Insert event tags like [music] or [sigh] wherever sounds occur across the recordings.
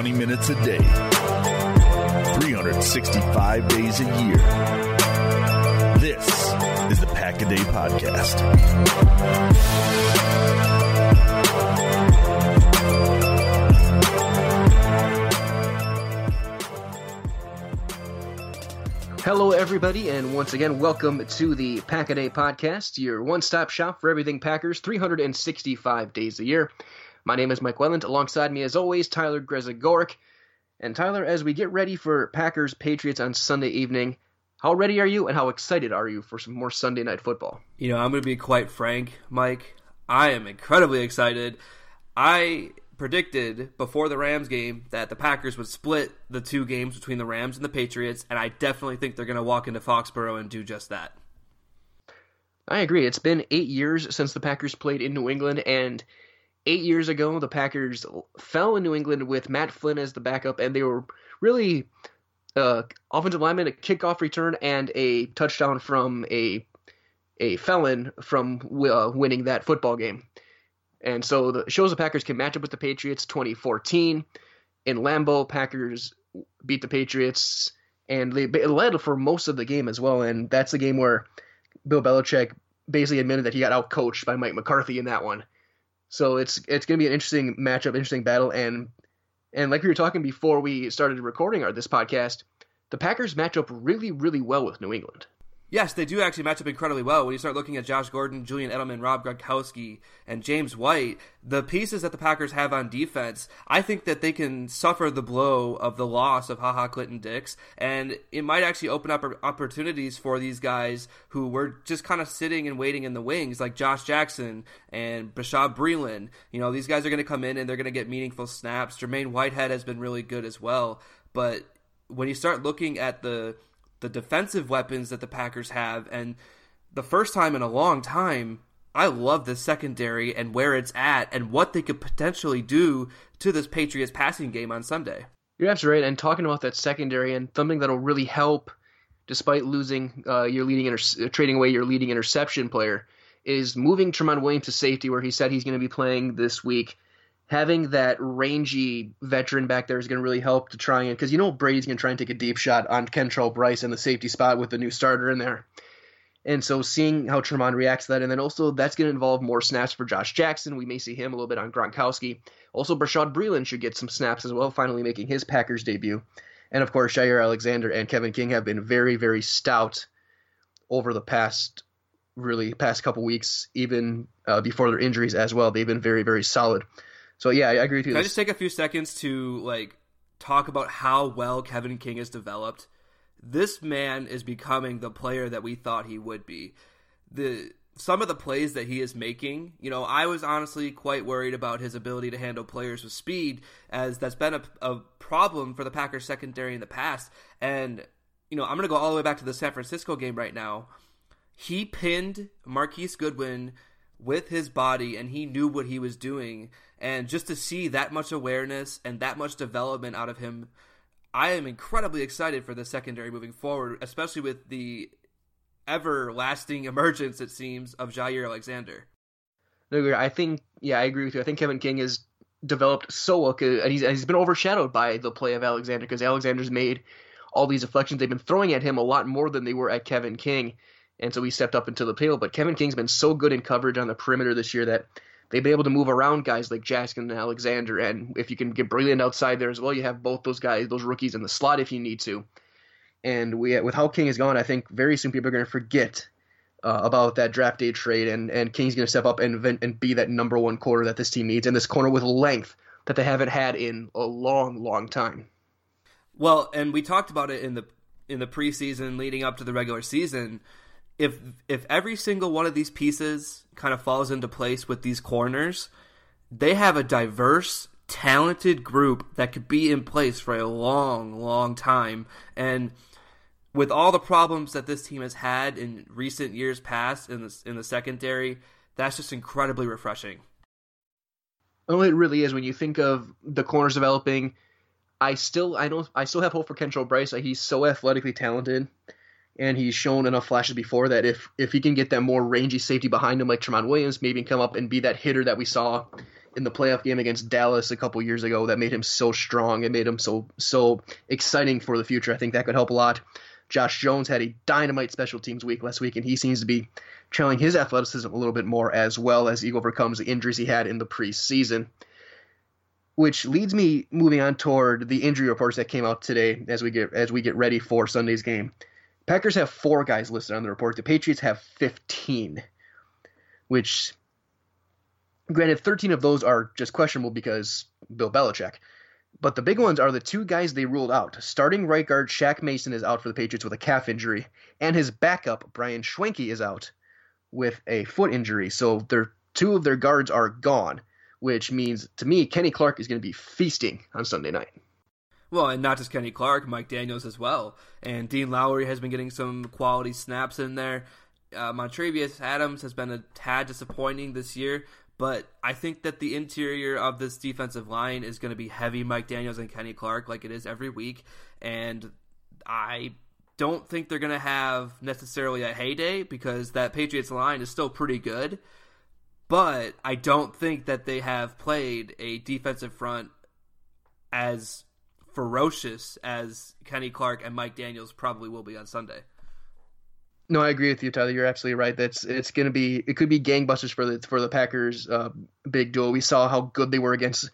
20 minutes a day, 365 days a year. This is the Pack a Day Podcast. Hello, everybody, and once again, welcome to the Pack a Day podcast, your one stop shop for everything Packers 365 days a year. My name is Mike Wendlandt. Alongside me, as always, Tyler Grzegorek. And Tyler, as we get ready for Packers Patriots on Sunday evening, how ready are you and how excited are you for some more Sunday night football? You know, I'm going to be quite frank, Mike. I am incredibly excited. I predicted before the Rams game that the Packers would split the two games between the Rams and the Patriots, and I definitely think they're going to walk into Foxborough and do just that. I agree. It's been eight years since the Packers played in New England, and eight years ago, the Packers fell in New England with Matt Flynn as the backup, and they were really uh, offensive lineman, a kickoff return, and a touchdown from a a felon from uh, winning that football game. And so the shows the Packers can match up with the Patriots 2014 in Lambeau. Packers beat the Patriots and they led for most of the game as well. And that's the game where Bill Belichick basically admitted that he got outcoached by Mike McCarthy in that one. So it's it's going to be an interesting matchup, interesting battle, and and like we were talking before we started recording our this podcast, the Packers match up really really well with New England. Yes, they do actually match up incredibly well. When you start looking at Josh Gordon, Julian Edelman, Rob Gronkowski, and James White, the pieces that the Packers have on defense, I think that they can suffer the blow of the loss of Ha Ha Clinton Dix, and it might actually open up opportunities for these guys who were just kind of sitting and waiting in the wings, like Josh Jackson and Bashaud Breeland. You know, these guys are going to come in and they're going to get meaningful snaps. Jermaine Whitehead has been really good as well, but when you start looking at the the defensive weapons that the Packers have, and the first time in a long time, I love the secondary and where it's at and what they could potentially do to this Patriots passing game on Sunday. You're absolutely right. And talking about that secondary and something that'll really help, despite losing uh, your leading inter- trading away your leading interception player, is moving Tramon Williams to safety, where he said he's going to be playing this week having that rangy veteran back there is going to really help to try and because you know Brady's going to try and take a deep shot on Kentrell Brice in the safety spot with the new starter in there. And so seeing how Tramon reacts to that, and then also that's going to involve more snaps for Josh Jackson. We may see him a little bit on Gronkowski. Also, Bashaud Breeland should get some snaps as well, finally making his Packers debut. And of course, Jaire Alexander and Kevin King have been very, very stout over the past really past couple weeks, even uh, before their injuries as well. They've been very, very solid. So yeah, I agree with you. Can I just take a few seconds to like talk about how well Kevin King has developed? This man is becoming the player that we thought he would be. The some of the plays that he is making, you know, I was honestly quite worried about his ability to handle players with speed, as that's been a, a problem for the Packers secondary in the past. And you know, I'm going to go all the way back to the San Francisco game right now. He pinned Marquise Goodwin with his body, and he knew what he was doing and just to see that much awareness and that much development out of him, I am incredibly excited for the secondary moving forward, especially with the everlasting [laughs] emergence, it seems, of Jaire Alexander. I think, yeah, I agree with you. I think Kevin King has developed so well, and he's, he's been overshadowed by the play of Alexander because Alexander's made all these deflections. They've been throwing at him a lot more than they were at Kevin King, and so he stepped up into the table. But Kevin King's been so good in coverage on the perimeter this year that they've been able to move around guys like Jackson and Alexander. And if you can get Breeland outside there as well, you have both those guys, those rookies in the slot if you need to. And we, with how King is gone, I think very soon people are going to forget uh, about that draft day trade, and, and King's going to step up and and be that number one corner that this team needs, and this corner with length that they haven't had in a long, long time. Well, and we talked about it in the in the preseason leading up to the regular season if if every single one of these pieces kind of falls into place with these corners, they have a diverse, talented group that could be in place for a long, long time. And with all the problems that this team has had in recent years past in the in the secondary, that's just incredibly refreshing. Oh, it really is. When you think of the corners developing, I still I don't I still have hope for Kentrell Brice. He's so athletically talented and he's shown enough flashes before that if if he can get that more rangy safety behind him like Tramon Williams, maybe come up and be that hitter that we saw in the playoff game against Dallas a couple years ago that made him so strong. It made him so so exciting for the future. I think that could help a lot. Josh Jones had a dynamite special teams week last week, and he seems to be channeling his athleticism a little bit more as well as he overcomes the injuries he had in the preseason. Which leads me moving on toward the injury reports that came out today as we get as we get ready for Sunday's game. Packers have four guys listed on the report. The Patriots have 15, which, granted, 13 of those are just questionable because Bill Belichick. But the big ones are the two guys they ruled out. Starting right guard Shaq Mason is out for the Patriots with a calf injury, and his backup Brian Schwenke is out with a foot injury. So their two of their guards are gone, which means to me Kenny Clark is going to be feasting on Sunday night. Well, and not just Kenny Clark, Mike Daniels as well, and Dean Lowry has been getting some quality snaps in there. Uh, Montravius Adams has been a tad disappointing this year, but I think that the interior of this defensive line is going to be heavy Mike Daniels and Kenny Clark like it is every week, and I don't think they're going to have necessarily a heyday because that Patriots line is still pretty good. But I don't think that they have played a defensive front as ferocious as Kenny Clark and Mike Daniels probably will be on Sunday. No, I agree with you, Tyler. You're absolutely right. That's it's going to be it could be gangbusters for the for the Packers uh, big duel. We saw how good they were against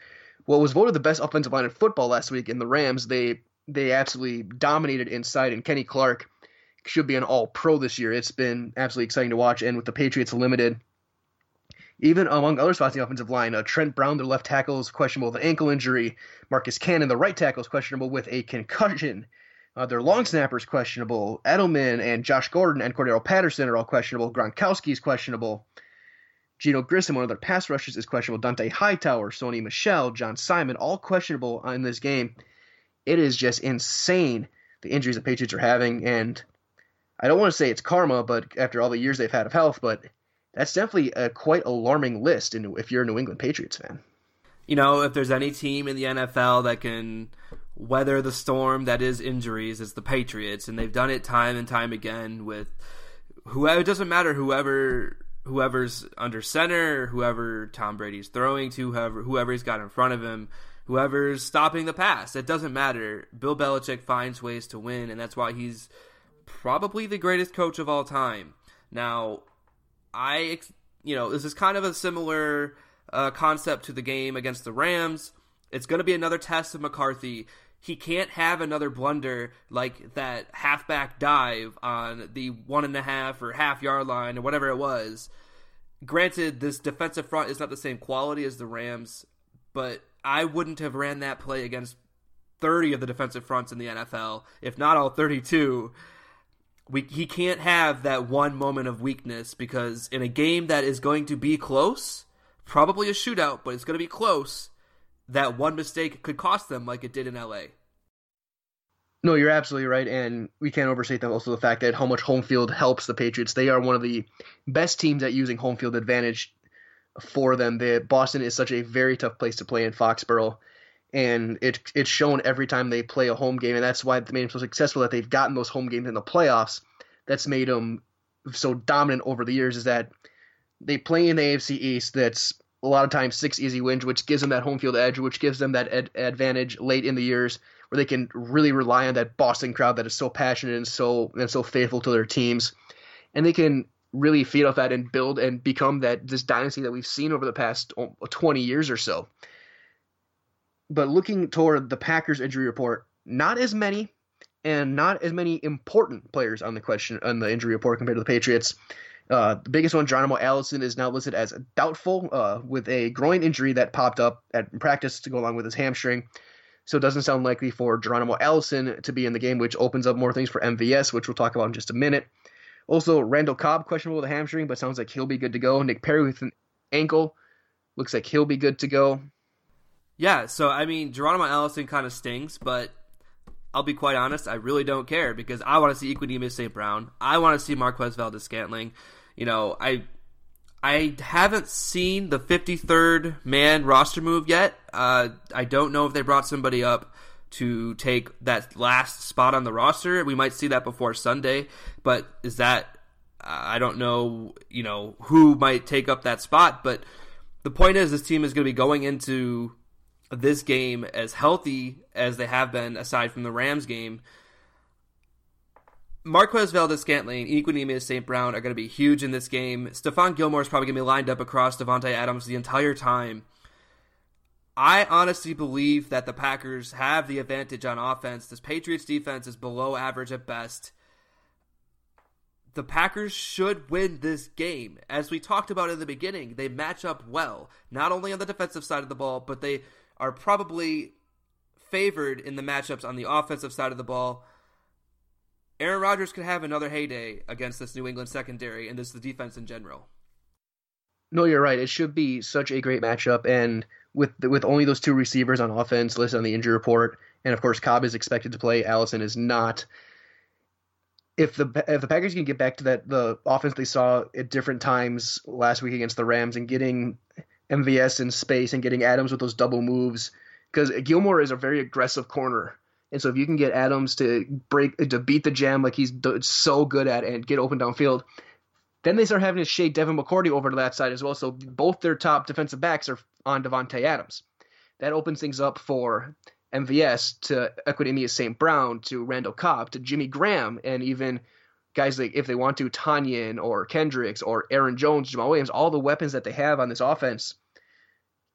what was voted the best offensive line in football last week in the Rams. They they absolutely dominated inside, and Kenny Clark should be an All Pro this year. It's been absolutely exciting to watch, and with the Patriots limited, even among other spots in the offensive line, uh, Trent Brown, their left tackle, is questionable with an ankle injury. Marcus Cannon, the right tackle, is questionable with a concussion. Uh, their long snapper is questionable. Edelman and Josh Gordon and Cordarrelle Patterson are all questionable. Gronkowski is questionable. Geno Grissom, one of their pass rushers, is questionable. Dont'a Hightower, Sony Michel, John Simon, all questionable in this game it is just insane the injuries the Patriots are having. And I don't want to say it's karma, but after all the years they've had of health, but that's definitely a quite alarming list if you're a New England Patriots fan. You know, if there's any team in the NFL that can weather the storm that is injuries, it's the Patriots, and they've done it time and time again with whoever. It doesn't matter whoever whoever's under center, whoever Tom Brady's throwing to, whoever whoever he's got in front of him whoever's stopping the pass. It doesn't matter. Bill Belichick finds ways to win, and that's why he's probably the greatest coach of all time. Now, I, you know, this is kind of a similar uh, concept to the game against the Rams. It's going to be another test of McCarthy. He can't have another blunder like that halfback dive on the one and a half or half yard line or whatever it was. Granted, this defensive front is not the same quality as the Rams, but I wouldn't have ran that play against 30 of the defensive fronts in the NFL, if not all 32. We, he can't have that one moment of weakness because in a game that is going to be close, probably a shootout, but it's going to be close, that one mistake could cost them like it did in LA. No, you're absolutely right, and we can't overstate that also the fact that how much home field helps the Patriots. They are one of the best teams at using home field advantage for them. The Boston is such a very tough place to play in Foxborough, and it it's shown every time they play a home game, and that's why they made them so successful that they've gotten those home games in the playoffs. That's made them so dominant over the years. Is that they play in the AFC East. That's a lot of times six easy wins, which gives them that home field edge, which gives them that ad- advantage late in the years where they can really rely on that Boston crowd that is so passionate and so and so faithful to their teams, and they can really feed off that and build and become that this dynasty that we've seen over the past 20 years or so. But looking toward the Packers injury report, not as many and not as many important players on the question on the injury report compared to the Patriots. Uh, the biggest one, Geronimo Allison, is now listed as doubtful uh, with a groin injury that popped up at practice to go along with his hamstring. So it doesn't sound likely for Geronimo Allison to be in the game, which opens up more things for MVS, which we'll talk about in just a minute. Also, Randall Cobb questionable with a hamstring, but sounds like he'll be good to go. Nick Perry with an ankle looks like he'll be good to go. Yeah, so I mean, Geronimo Allison kind of stings, but I'll be quite honest, I really don't care because I want to see Equanimeous St. Brown. I want to see Marquez Valdes Scantling. You know, I I haven't seen the 53rd man roster move yet. Uh, I don't know if they brought somebody up to take that last spot on the roster. We might see that before Sunday, but is that I don't know, you know, who might take up that spot, but the point is, this team is going to be going into this game as healthy as they have been, aside from the Rams game. Marquez Valdes Scantling, Equanimeous St. Brown are going to be huge in this game. Stephon Gilmore is probably going to be lined up across Davante Adams the entire time. I honestly believe that the Packers have the advantage on offense. This Patriots defense is below average at best. The Packers should win this game. As we talked about in the beginning, they match up well, not only on the defensive side of the ball, but they are probably favored in the matchups on the offensive side of the ball. Aaron Rodgers could have another heyday against this New England secondary and this the defense in general. No, you're right. It should be such a great matchup, and with with only those two receivers on offense listed on the injury report, and of course Cobb is expected to play. Allison is not. If the if the Packers can get back to that the offense they saw at different times last week against the Rams and getting MVS in space and getting Adams with those double moves, because Gilmore is a very aggressive corner and so if you can get Adams to break to beat the jam like he's so good at and get open downfield, then they start having to shade Devin McCourty over to that side as well. So both their top defensive backs are on Davante Adams. That opens things up for MVS to Equanimeous St. Brown to Randall Cobb to Jimmy Graham and even guys like if they want to Tonyan or Kendricks or Aaron Jones, Jamaal Williams, all the weapons that they have on this offense.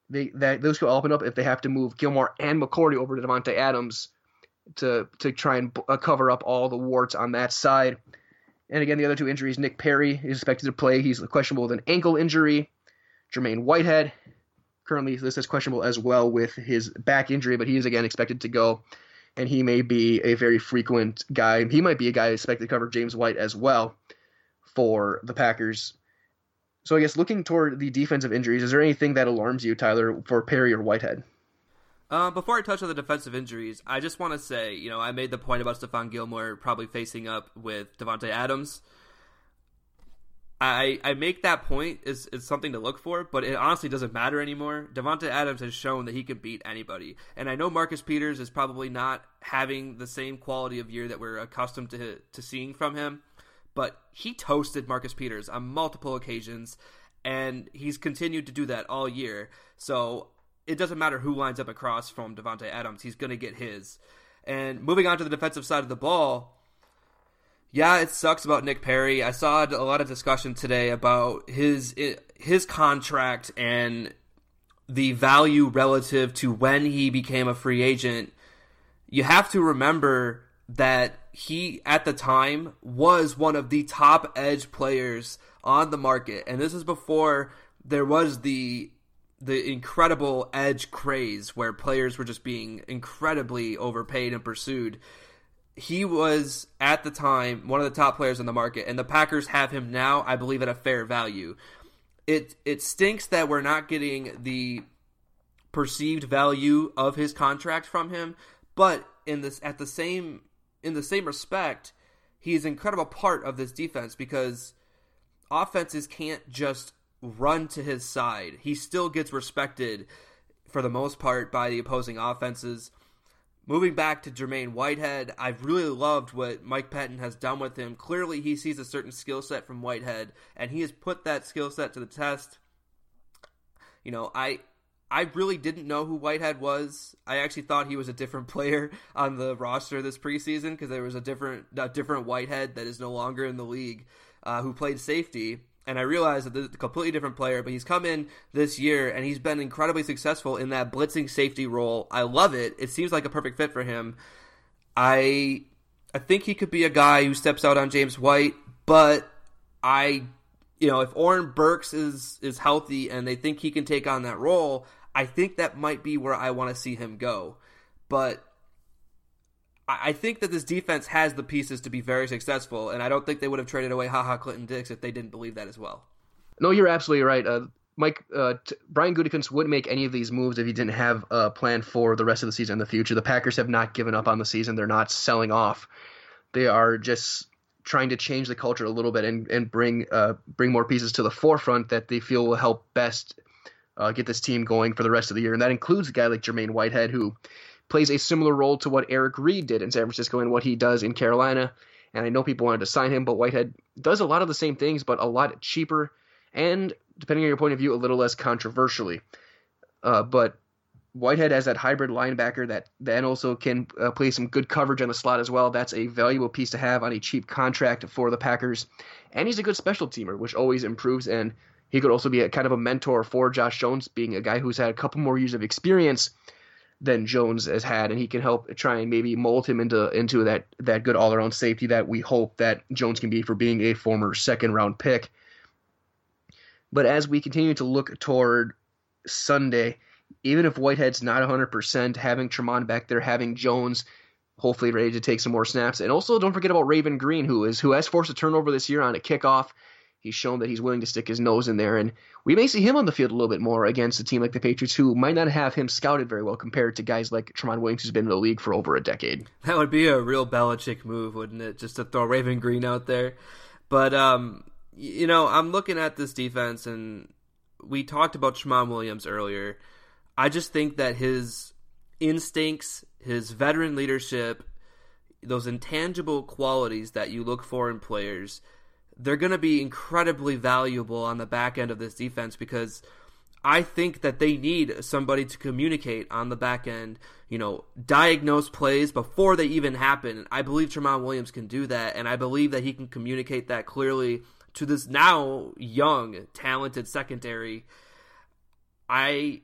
They that those could open up if they have to move Gilmore and McCourty over to Davante Adams to to try and uh, cover up all the warts on that side. And again, the other two injuries, Nick Perry is expected to play. He's questionable with an ankle injury. Jermaine Whitehead currently this is questionable as well with his back injury, but he is again expected to go. And he may be a very frequent guy. He might be a guy expected to cover James White as well for the Packers. So I guess looking toward the defensive injuries, is there anything that alarms you, Tyler, for Perry or Whitehead? Uh, before I touch on the defensive injuries, I just want to say, you know, I made the point about Stephon Gilmore probably facing up with Davante Adams. I I make that point is is something to look for, but it honestly doesn't matter anymore. Davante Adams has shown that he can beat anybody, and I know Marcus Peters is probably not having the same quality of year that we're accustomed to to seeing from him, but he toasted Marcus Peters on multiple occasions, and he's continued to do that all year. So it doesn't matter who lines up across from Davante Adams, he's going to get his. And moving on to the defensive side of the ball, yeah, it sucks about Nick Perry. I saw a lot of discussion today about his his contract and the value relative to when he became a free agent. You have to remember that he at the time was one of the top edge players on the market and this is before there was the the incredible edge craze where players were just being incredibly overpaid and pursued. He was at the time one of the top players in the market, and the Packers have him now, I believe, at a fair value. It it stinks that we're not getting the perceived value of his contract from him, but in this at the same in the same respect, he's an incredible part of this defense because offenses can't just run to his side. He still gets respected for the most part by the opposing offenses. Moving back to Jermaine Whitehead, I've really loved what Mike Pettine has done with him. Clearly, he sees a certain skill set from Whitehead, and he has put that skill set to the test. You know, I I really didn't know who Whitehead was. I actually thought he was a different [laughs] player on the roster this preseason because there was a different a different Whitehead that is no longer in the league uh, who played safety and I realize that this is a completely different player, but he's come in this year and he's been incredibly successful in that blitzing safety role. I love it. It seems like a perfect fit for him. I I think he could be a guy who steps out on James White, but I you know, if Oren Burks is is healthy and they think he can take on that role, I think that might be where I want to see him go. But I think that this defense has the pieces to be very successful, and I don't think they would have traded away Ha Ha Clinton-Dix if they didn't believe that as well. No, you're absolutely right. Uh, Mike uh, t- Brian Gutekunst wouldn't make any of these moves if he didn't have a plan for the rest of the season in the future. The Packers have not given up on the season; they're not selling off. They are just trying to change the culture a little bit and and bring uh, bring more pieces to the forefront that they feel will help best uh, get this team going for the rest of the year. And that includes a guy like Jermaine Whitehead, who plays a similar role to what Eric Reid did in San Francisco and what he does in Carolina. And I know people wanted to sign him, but Whitehead does a lot of the same things, but a lot cheaper. And depending on your point of view, a little less controversially. Uh, but Whitehead has that hybrid linebacker that then also can uh, play some good coverage on the slot as well. That's a valuable piece to have on a cheap contract for the Packers. And he's a good special teamer, which always improves. And he could also be a kind of a mentor for Josh Jones, being a guy who's had a couple more years of experience than Jones has had, and he can help try and maybe mold him into into that that good all around safety that we hope that Jones can be for being a former second round pick. But as we continue to look toward Sunday, even if Whitehead's not 100%, having Tramon back there, having Jones hopefully ready to take some more snaps, and also don't forget about Raven Greene, who is who has forced a turnover this year on a kickoff. He's shown that he's willing to stick his nose in there, and we may see him on the field a little bit more against a team like the Patriots, who might not have him scouted very well compared to guys like Tramon Williams, who's been in the league for over a decade. That would be a real Belichick move, wouldn't it? Just to throw Raven Greene out there. But um, you know, I'm looking at this defense, and we talked about Tramon Williams earlier. I just think that his instincts, his veteran leadership, those intangible qualities that you look for in players, they're going to be incredibly valuable on the back end of this defense because I think that they need somebody to communicate on the back end, you know, diagnose plays before they even happen. I believe Tramon Williams can do that, and I believe that he can communicate that clearly to this now young, talented secondary. I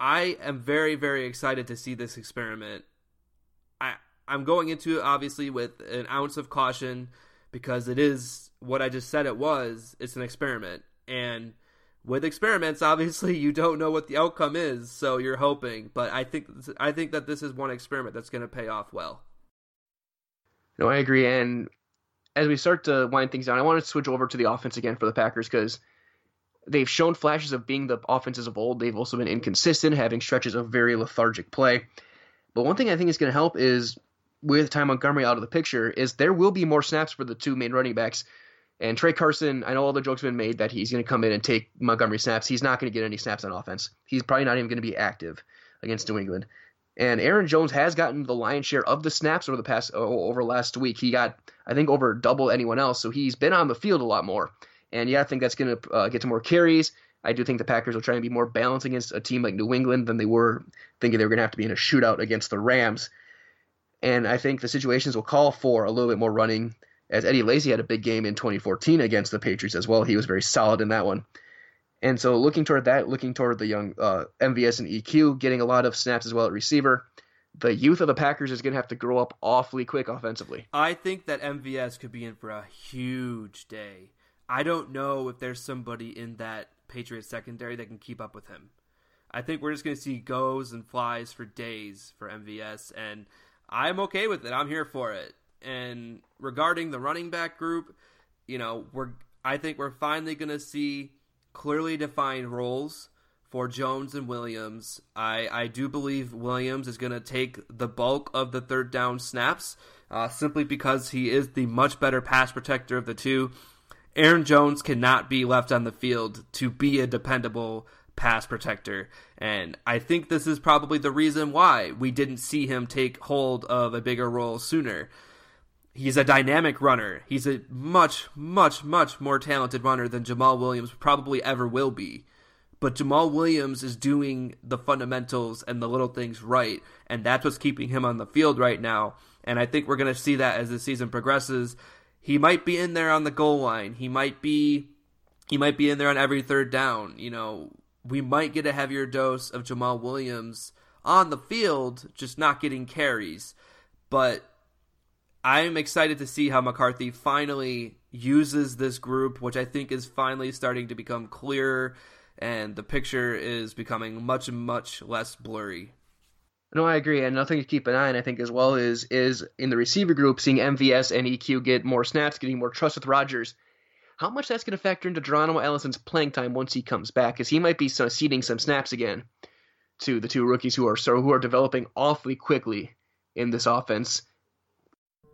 I am very, very excited to see this experiment. I I'm going into it obviously with an ounce of caution because it is what I just said it was. It's an experiment. And with experiments, obviously you don't know what the outcome is, so you're hoping. But I think I think that this is one experiment that's going to pay off well. No, I agree. And as we start to wind things down, I want to switch over to the offense again for the Packers because they've shown flashes of being the offenses of old. They've also been inconsistent, having stretches of very lethargic play. But one thing I think is going to help is with Ty Montgomery out of the picture, is there will be more snaps for the two main running backs. And Tra Carson, I know all the jokes have been made that he's going to come in and take Montgomery snaps. He's not going to get any snaps on offense. He's probably not even going to be active against New England. And Aaron Jones has gotten the lion's share of the snaps over the past over last week. He got, I think, over double anyone else. So he's been on the field a lot more. And yeah, I think that's going to uh, get to more carries. I do think the Packers will try and be more balanced against a team like New England than they were thinking they were going to have to be in a shootout against the Rams. And I think the situations will call for a little bit more running, as Eddie Lacy had a big game in 2014 against the Patriots as well. He was very solid in that one. And so looking toward that, looking toward the young uh, MVS and EQ getting a lot of snaps as well at receiver, the youth of the Packers is going to have to grow up awfully quick offensively. I think that MVS could be in for a huge day. I don't know if there's somebody in that Patriots secondary that can keep up with him. I think we're just going to see goes and flies for days for MVS, and I'm okay with it. I'm here for it. And regarding the running back group, you know, we're I think we're finally going to see clearly defined roles for Jones and Williams. I I do believe Williams is going to take the bulk of the third down snaps, uh, simply because he is the much better pass protector of the two. Aaron Jones cannot be left on the field to be a dependable pass protector. And I think this is probably the reason why we didn't see him take hold of a bigger role sooner. He's a dynamic runner. He's a much, much, much more talented runner than Jamaal Williams probably ever will be. But Jamaal Williams is doing the fundamentals and the little things right, and that's what's keeping him on the field right now. And I think we're going to see that as the season progresses. He might be in there on the goal line. He might be he might be in there on every third down. You know, we might get a heavier dose of Jamaal Williams on the field, just not getting carries. But I'm excited to see how McCarthy finally uses this group, which I think is finally starting to become clearer, and the picture is becoming much, much less blurry. No, I agree, and nothing to keep an eye on. I think as well is is in the receiver group, seeing MVS and EQ get more snaps, getting more trust with Rodgers. How much that's going to factor into Geronimo Allison's playing time once he comes back, because he might be ceding some snaps again to the two rookies who are so who are developing awfully quickly in this offense.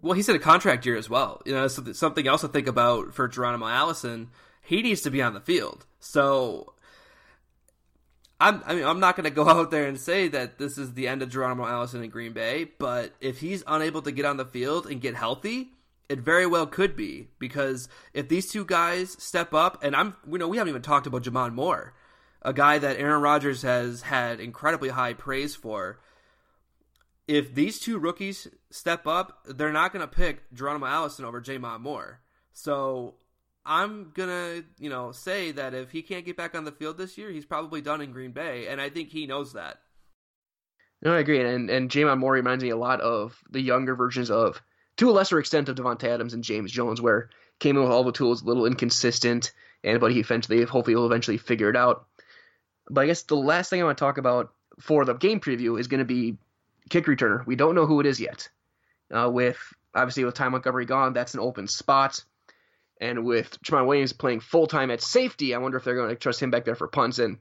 Well, he's in a contract year as well. You know, something else to think about for Geronimo Allison. He needs to be on the field. So I'm, I mean, I'm not going to go [laughs] out there and say that this is the end of Geronimo Allison in Green Bay, but if he's unable to get on the field and get healthy, It very well could be because if these two guys step up, and I'm, you know, we haven't even talked about J'Mon Moore, a guy that Aaron Rodgers has had incredibly high praise for. If these two rookies step up, they're not going to pick Geronimo Allison over J'Mon Moore. So I'm gonna, you know, say that if he can't get back on the field this year, he's probably done in Green Bay, and I think he knows that. No, I agree, and and J'Mon Moore reminds me a lot of the younger versions of, to a lesser extent, of Davante Adams and James Jones, where came in with all the tools, a little inconsistent, and but he eventually, hopefully, will eventually figure it out. But I guess the last thing I want to talk about for the game preview is going to be kick returner. We don't know who it is yet. Uh, with obviously with Ty Montgomery gone, that's an open spot. And with Tramon Williams playing full time at safety, I wonder if they're going to trust him back there for punts. And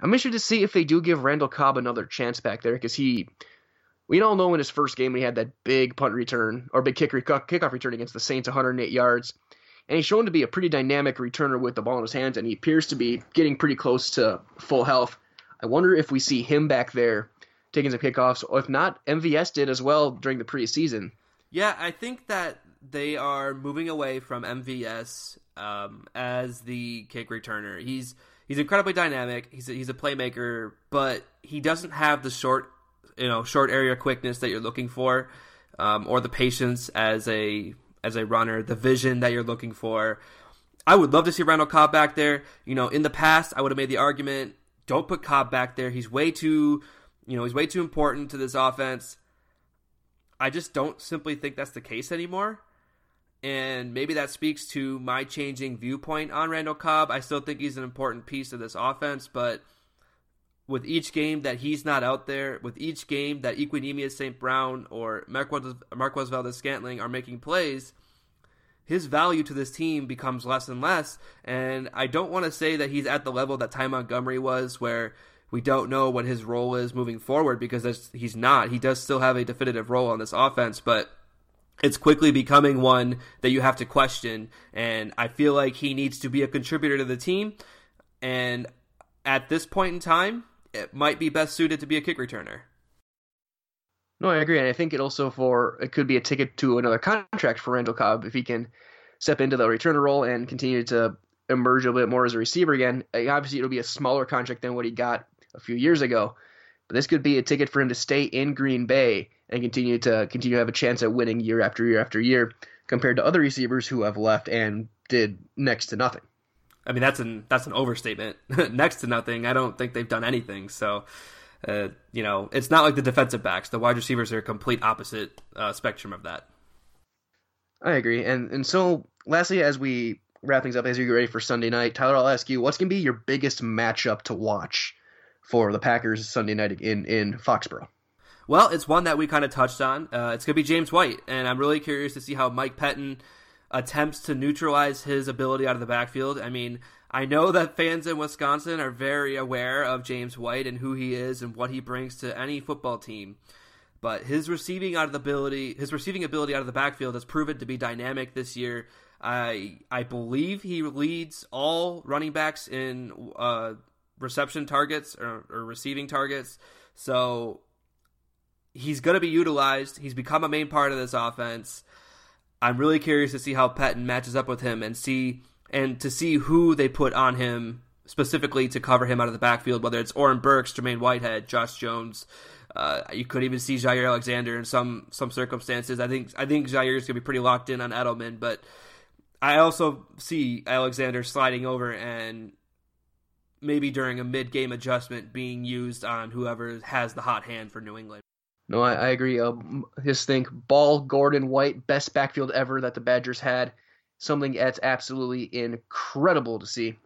I'm interested to see if they do give Randall Cobb another chance back there because he, we all know in his first game he had that big punt return or big kick kickoff return against the Saints, 108 yards. And he's shown to be a pretty dynamic returner with the ball in his hands, and he appears to be getting pretty close to full health. I wonder if we see him back there taking some kickoffs, or if not, MVS did as well during the preseason. Yeah, I think that they are moving away from MVS um, as the kick returner. He's he's incredibly dynamic. He's a, he's a playmaker, but he doesn't have the short you know short area quickness that you're looking for, um, or the patience as a as a runner, the vision that you're looking for. I would love to see Randall Cobb back there. You know, in the past, I would have made the argument: don't put Cobb back there. He's way too, you know, he's way too important to this offense. I just don't simply think that's the case anymore and maybe that speaks to my changing viewpoint on Randall Cobb. I still think he's an important piece of this offense, but with each game that he's not out there, with each game that Equanimeous St. Brown or Marquez, Valdes Scantling are making plays, his value to this team becomes less and less. And I don't want to say that he's at the level that Ty Montgomery was, where we don't know what his role is moving forward because he's not. He does still have a definitive role on this offense, but it's quickly becoming one that you have to question. And I feel like he needs to be a contributor to the team. And at this point in time, it might be best suited to be a kick returner. No, I agree, and I think it also for it could be a ticket to another contract for Randall Cobb if he can step into the returner role and continue to emerge a bit more as a receiver again. Obviously, it'll be a smaller contract than what he got a few years ago, but this could be a ticket for him to stay in Green Bay and continue to continue to have a chance at winning year after year after year compared to other receivers who have left and did next to nothing. I mean that's an that's an overstatement. [laughs] next to nothing. I don't think they've done anything. So uh, you know, it's not like the defensive backs. The wide receivers are a complete opposite uh, spectrum of that. I agree. And and so lastly, as we wrap things up, as we get ready for Sunday night, Tyler, I'll ask you, what's going to be your biggest matchup to watch for the Packers Sunday night in in Foxborough? Well, it's one that we kind of touched on. Uh, it's going to be James White, and I'm really curious to see how Mike Pettine attempts to neutralize his ability out of the backfield. I mean, I know that fans in Wisconsin are very aware of James White and who he is and what he brings to any football team. But his receiving out of the ability, his receiving ability out of the backfield has proven to be dynamic this year. I I believe he leads all running backs in uh, reception targets or, or receiving targets. So he's going to be utilized. He's become a main part of this offense. I'm really curious to see how Pettine matches up with him and see and to see who they put on him specifically to cover him out of the backfield, whether it's Oren Burks, Jermaine Whitehead, Josh Jones. Uh, you could even see Jaire Alexander in some some circumstances. I think I think Jaire is going to be pretty locked in on Edelman, but I also see Alexander sliding over and maybe during a mid game adjustment being used on whoever has the hot hand for New England. No, I, I agree. Uh, just think Ball, Gordon, White, best backfield ever that the Badgers had. Something that's absolutely incredible to see.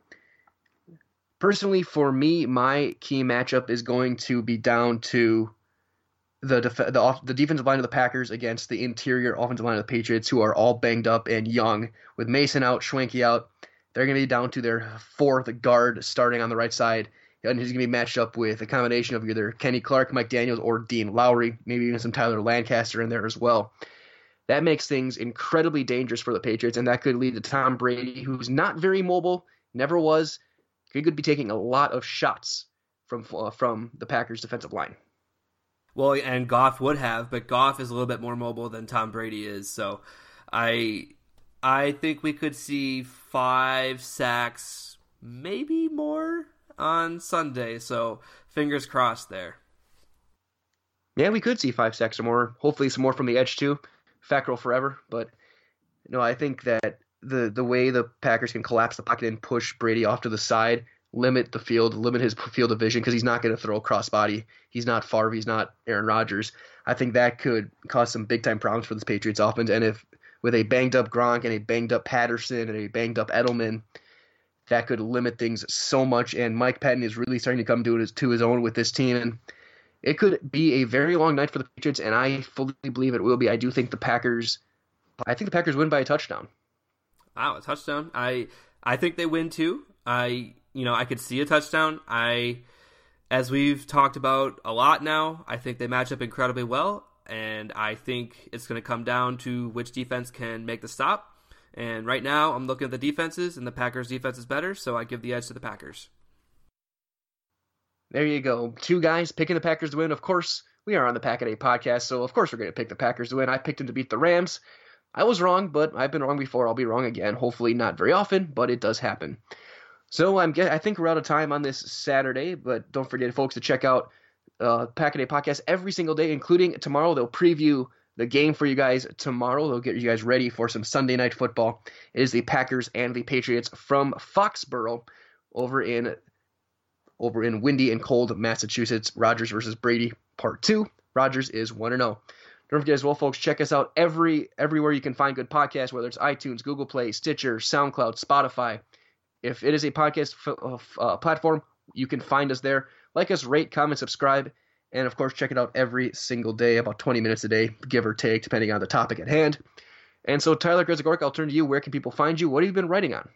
Personally, for me, my key matchup is going to be down to the def- the, off- the defensive line of the Packers against the interior offensive line of the Patriots, who are all banged up and young, with Mason out, Schwenke out. They're going to be down to their fourth guard starting on the right side and he's going to be matched up with a combination of either Kenny Clark, Mike Daniels, or Dean Lowry, maybe even some Tyler Lancaster in there as well. That makes things incredibly dangerous for the Patriots, and that could lead to Tom Brady, who's not very mobile, never was. He could be taking a lot of shots from uh, from the Packers' defensive line. Well, and Goff would have, but Goff is a little bit more mobile than Tom Brady is, so I I think we could see five sacks, maybe more on Sunday. So fingers crossed there. Yeah, we could see five sacks or more. Hopefully, some more from the edge too. Fackrell forever, but no, I think that the the way the Packers can collapse the pocket and push Brady off to the side, limit the field, limit his [laughs] field of vision because he's not going to throw crossbody. He's not Favre. He's not Aaron Rodgers. I think that could cause some big time problems for this Patriots offense. And if with a banged up Gronk and a banged up Patterson and a banged up Edelman, that could limit things so much. And Mike Pettine is really starting to come to his, to his own with this team. And it could be a very long night for the Patriots, and I fully believe it will be. I do think the Packers. I think the Packers win by a touchdown. Wow, a touchdown! I I think they win too. I you know I could see a touchdown. I as we've talked about a lot now, I think they match up incredibly well, and I think it's going to come down to which defense can make the stop. And right now, I'm looking at the defenses, and the Packers' defense is better, so I give the edge to the Packers. There you go. Two guys picking the Packers to win. Of course, we are on the Pack a Day podcast, so of course we're going to pick the Packers to win. I picked them to beat the Rams. I was wrong, but I've been wrong before. I'll be wrong again. Hopefully, not very often, but it does happen. So I'm I think we're out of time on this Saturday, but don't forget, folks, to check out uh, Pack a Day podcast every single day, including tomorrow. They'll preview the game for you guys tomorrow. They'll get you guys ready for some Sunday night football. It is the Packers and the Patriots from Foxborough over in over in windy and cold Massachusetts. Rodgers versus Brady, part two. Rodgers is 1 and 0. Don't forget as well, folks, check us out every everywhere you can find good podcasts, whether it's iTunes, Google Play, Stitcher, SoundCloud, Spotify. If it is a podcast f- uh, platform, you can find us there. Like us, rate, comment, subscribe, and of course, check it out every single day, about 20 minutes a day, give or take, depending on the topic at hand. And so, Tyler Grzegorek, I'll turn to you. Where can people find you? What have you been writing on?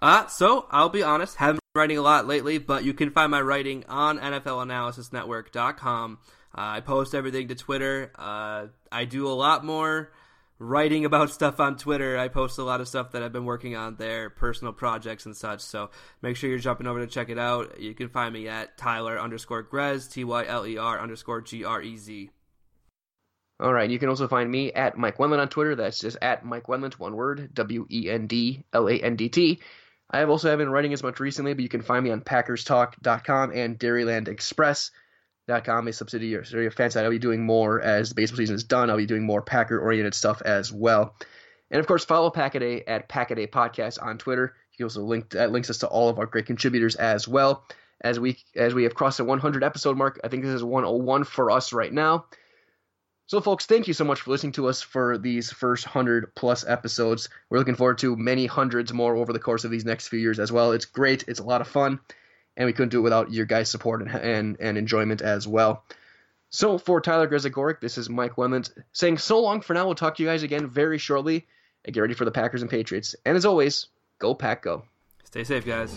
Uh, so I'll be honest, haven't been writing a lot lately, but you can find my writing on NFLAnalysisNetwork.com. Uh, I post everything to Twitter. Uh, I do a lot more writing about stuff on Twitter. I post a lot of stuff that I've been working on there, personal projects and such. So make sure you're jumping over to check it out. You can find me at Tyler underscore Grez, T Y L E R underscore G R E Z. All right. You can also find me at Mike Wendlandt on Twitter. That's just at Mike Wendlandt, one word, W E N D L A N D T. I have also haven't been writing as much recently, but you can find me on PackersTalk.com and DairylandExpress.com, a subsidiary of Fanside. I'll be doing more as the baseball season is done. I'll be doing more Packer-oriented stuff as well. And of course, follow Packaday at Packaday Podcast on Twitter. Can also link that links us to all of our great contributors as well. As we as we have crossed the 100 episode mark, I think this is 101 for us right now. So, folks, thank you so much for listening to us for these first 100 plus episodes. We're looking forward to many hundreds more over the course of these next few years as well. It's great, it's a lot of fun, and we couldn't do it without your guys' support and, and, and enjoyment as well. So, for Tyler Grzegorek, this is Mike Wendlandt saying so long for now. We'll talk to you guys again very shortly. And get ready for the Packers and Patriots. And as always, go Pack Go. Stay safe, guys.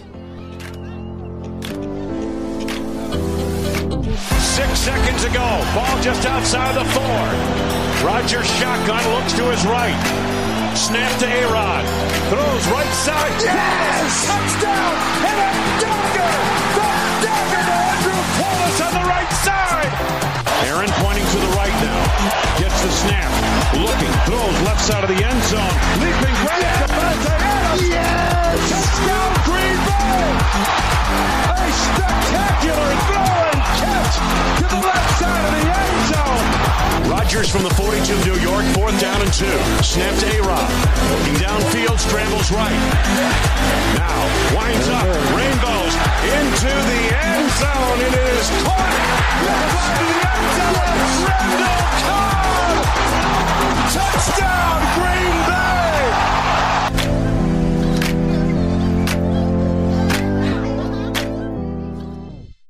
Six seconds ago, ball just outside the four. Rodgers shotgun looks to his right. Snap to A-Rod. Throws right side. Yes! Touchdown! And a dagger! The dagger to Andrew Paulus on the right side! Aaron pointing to the right now. Gets the snap. Looking. Throws left side of the end zone. Leaping right yes! to Adams. Yes! Touchdown! A spectacular throw and catch to the left side of the end zone. Rodgers from the 42 New York, fourth down and two. Snap to A-Rod. Looking downfield, scrambles right. Now winds up, rainbows into the end zone. It is caught by the end zone. Randall Cobb! Touchdown, Green Bay!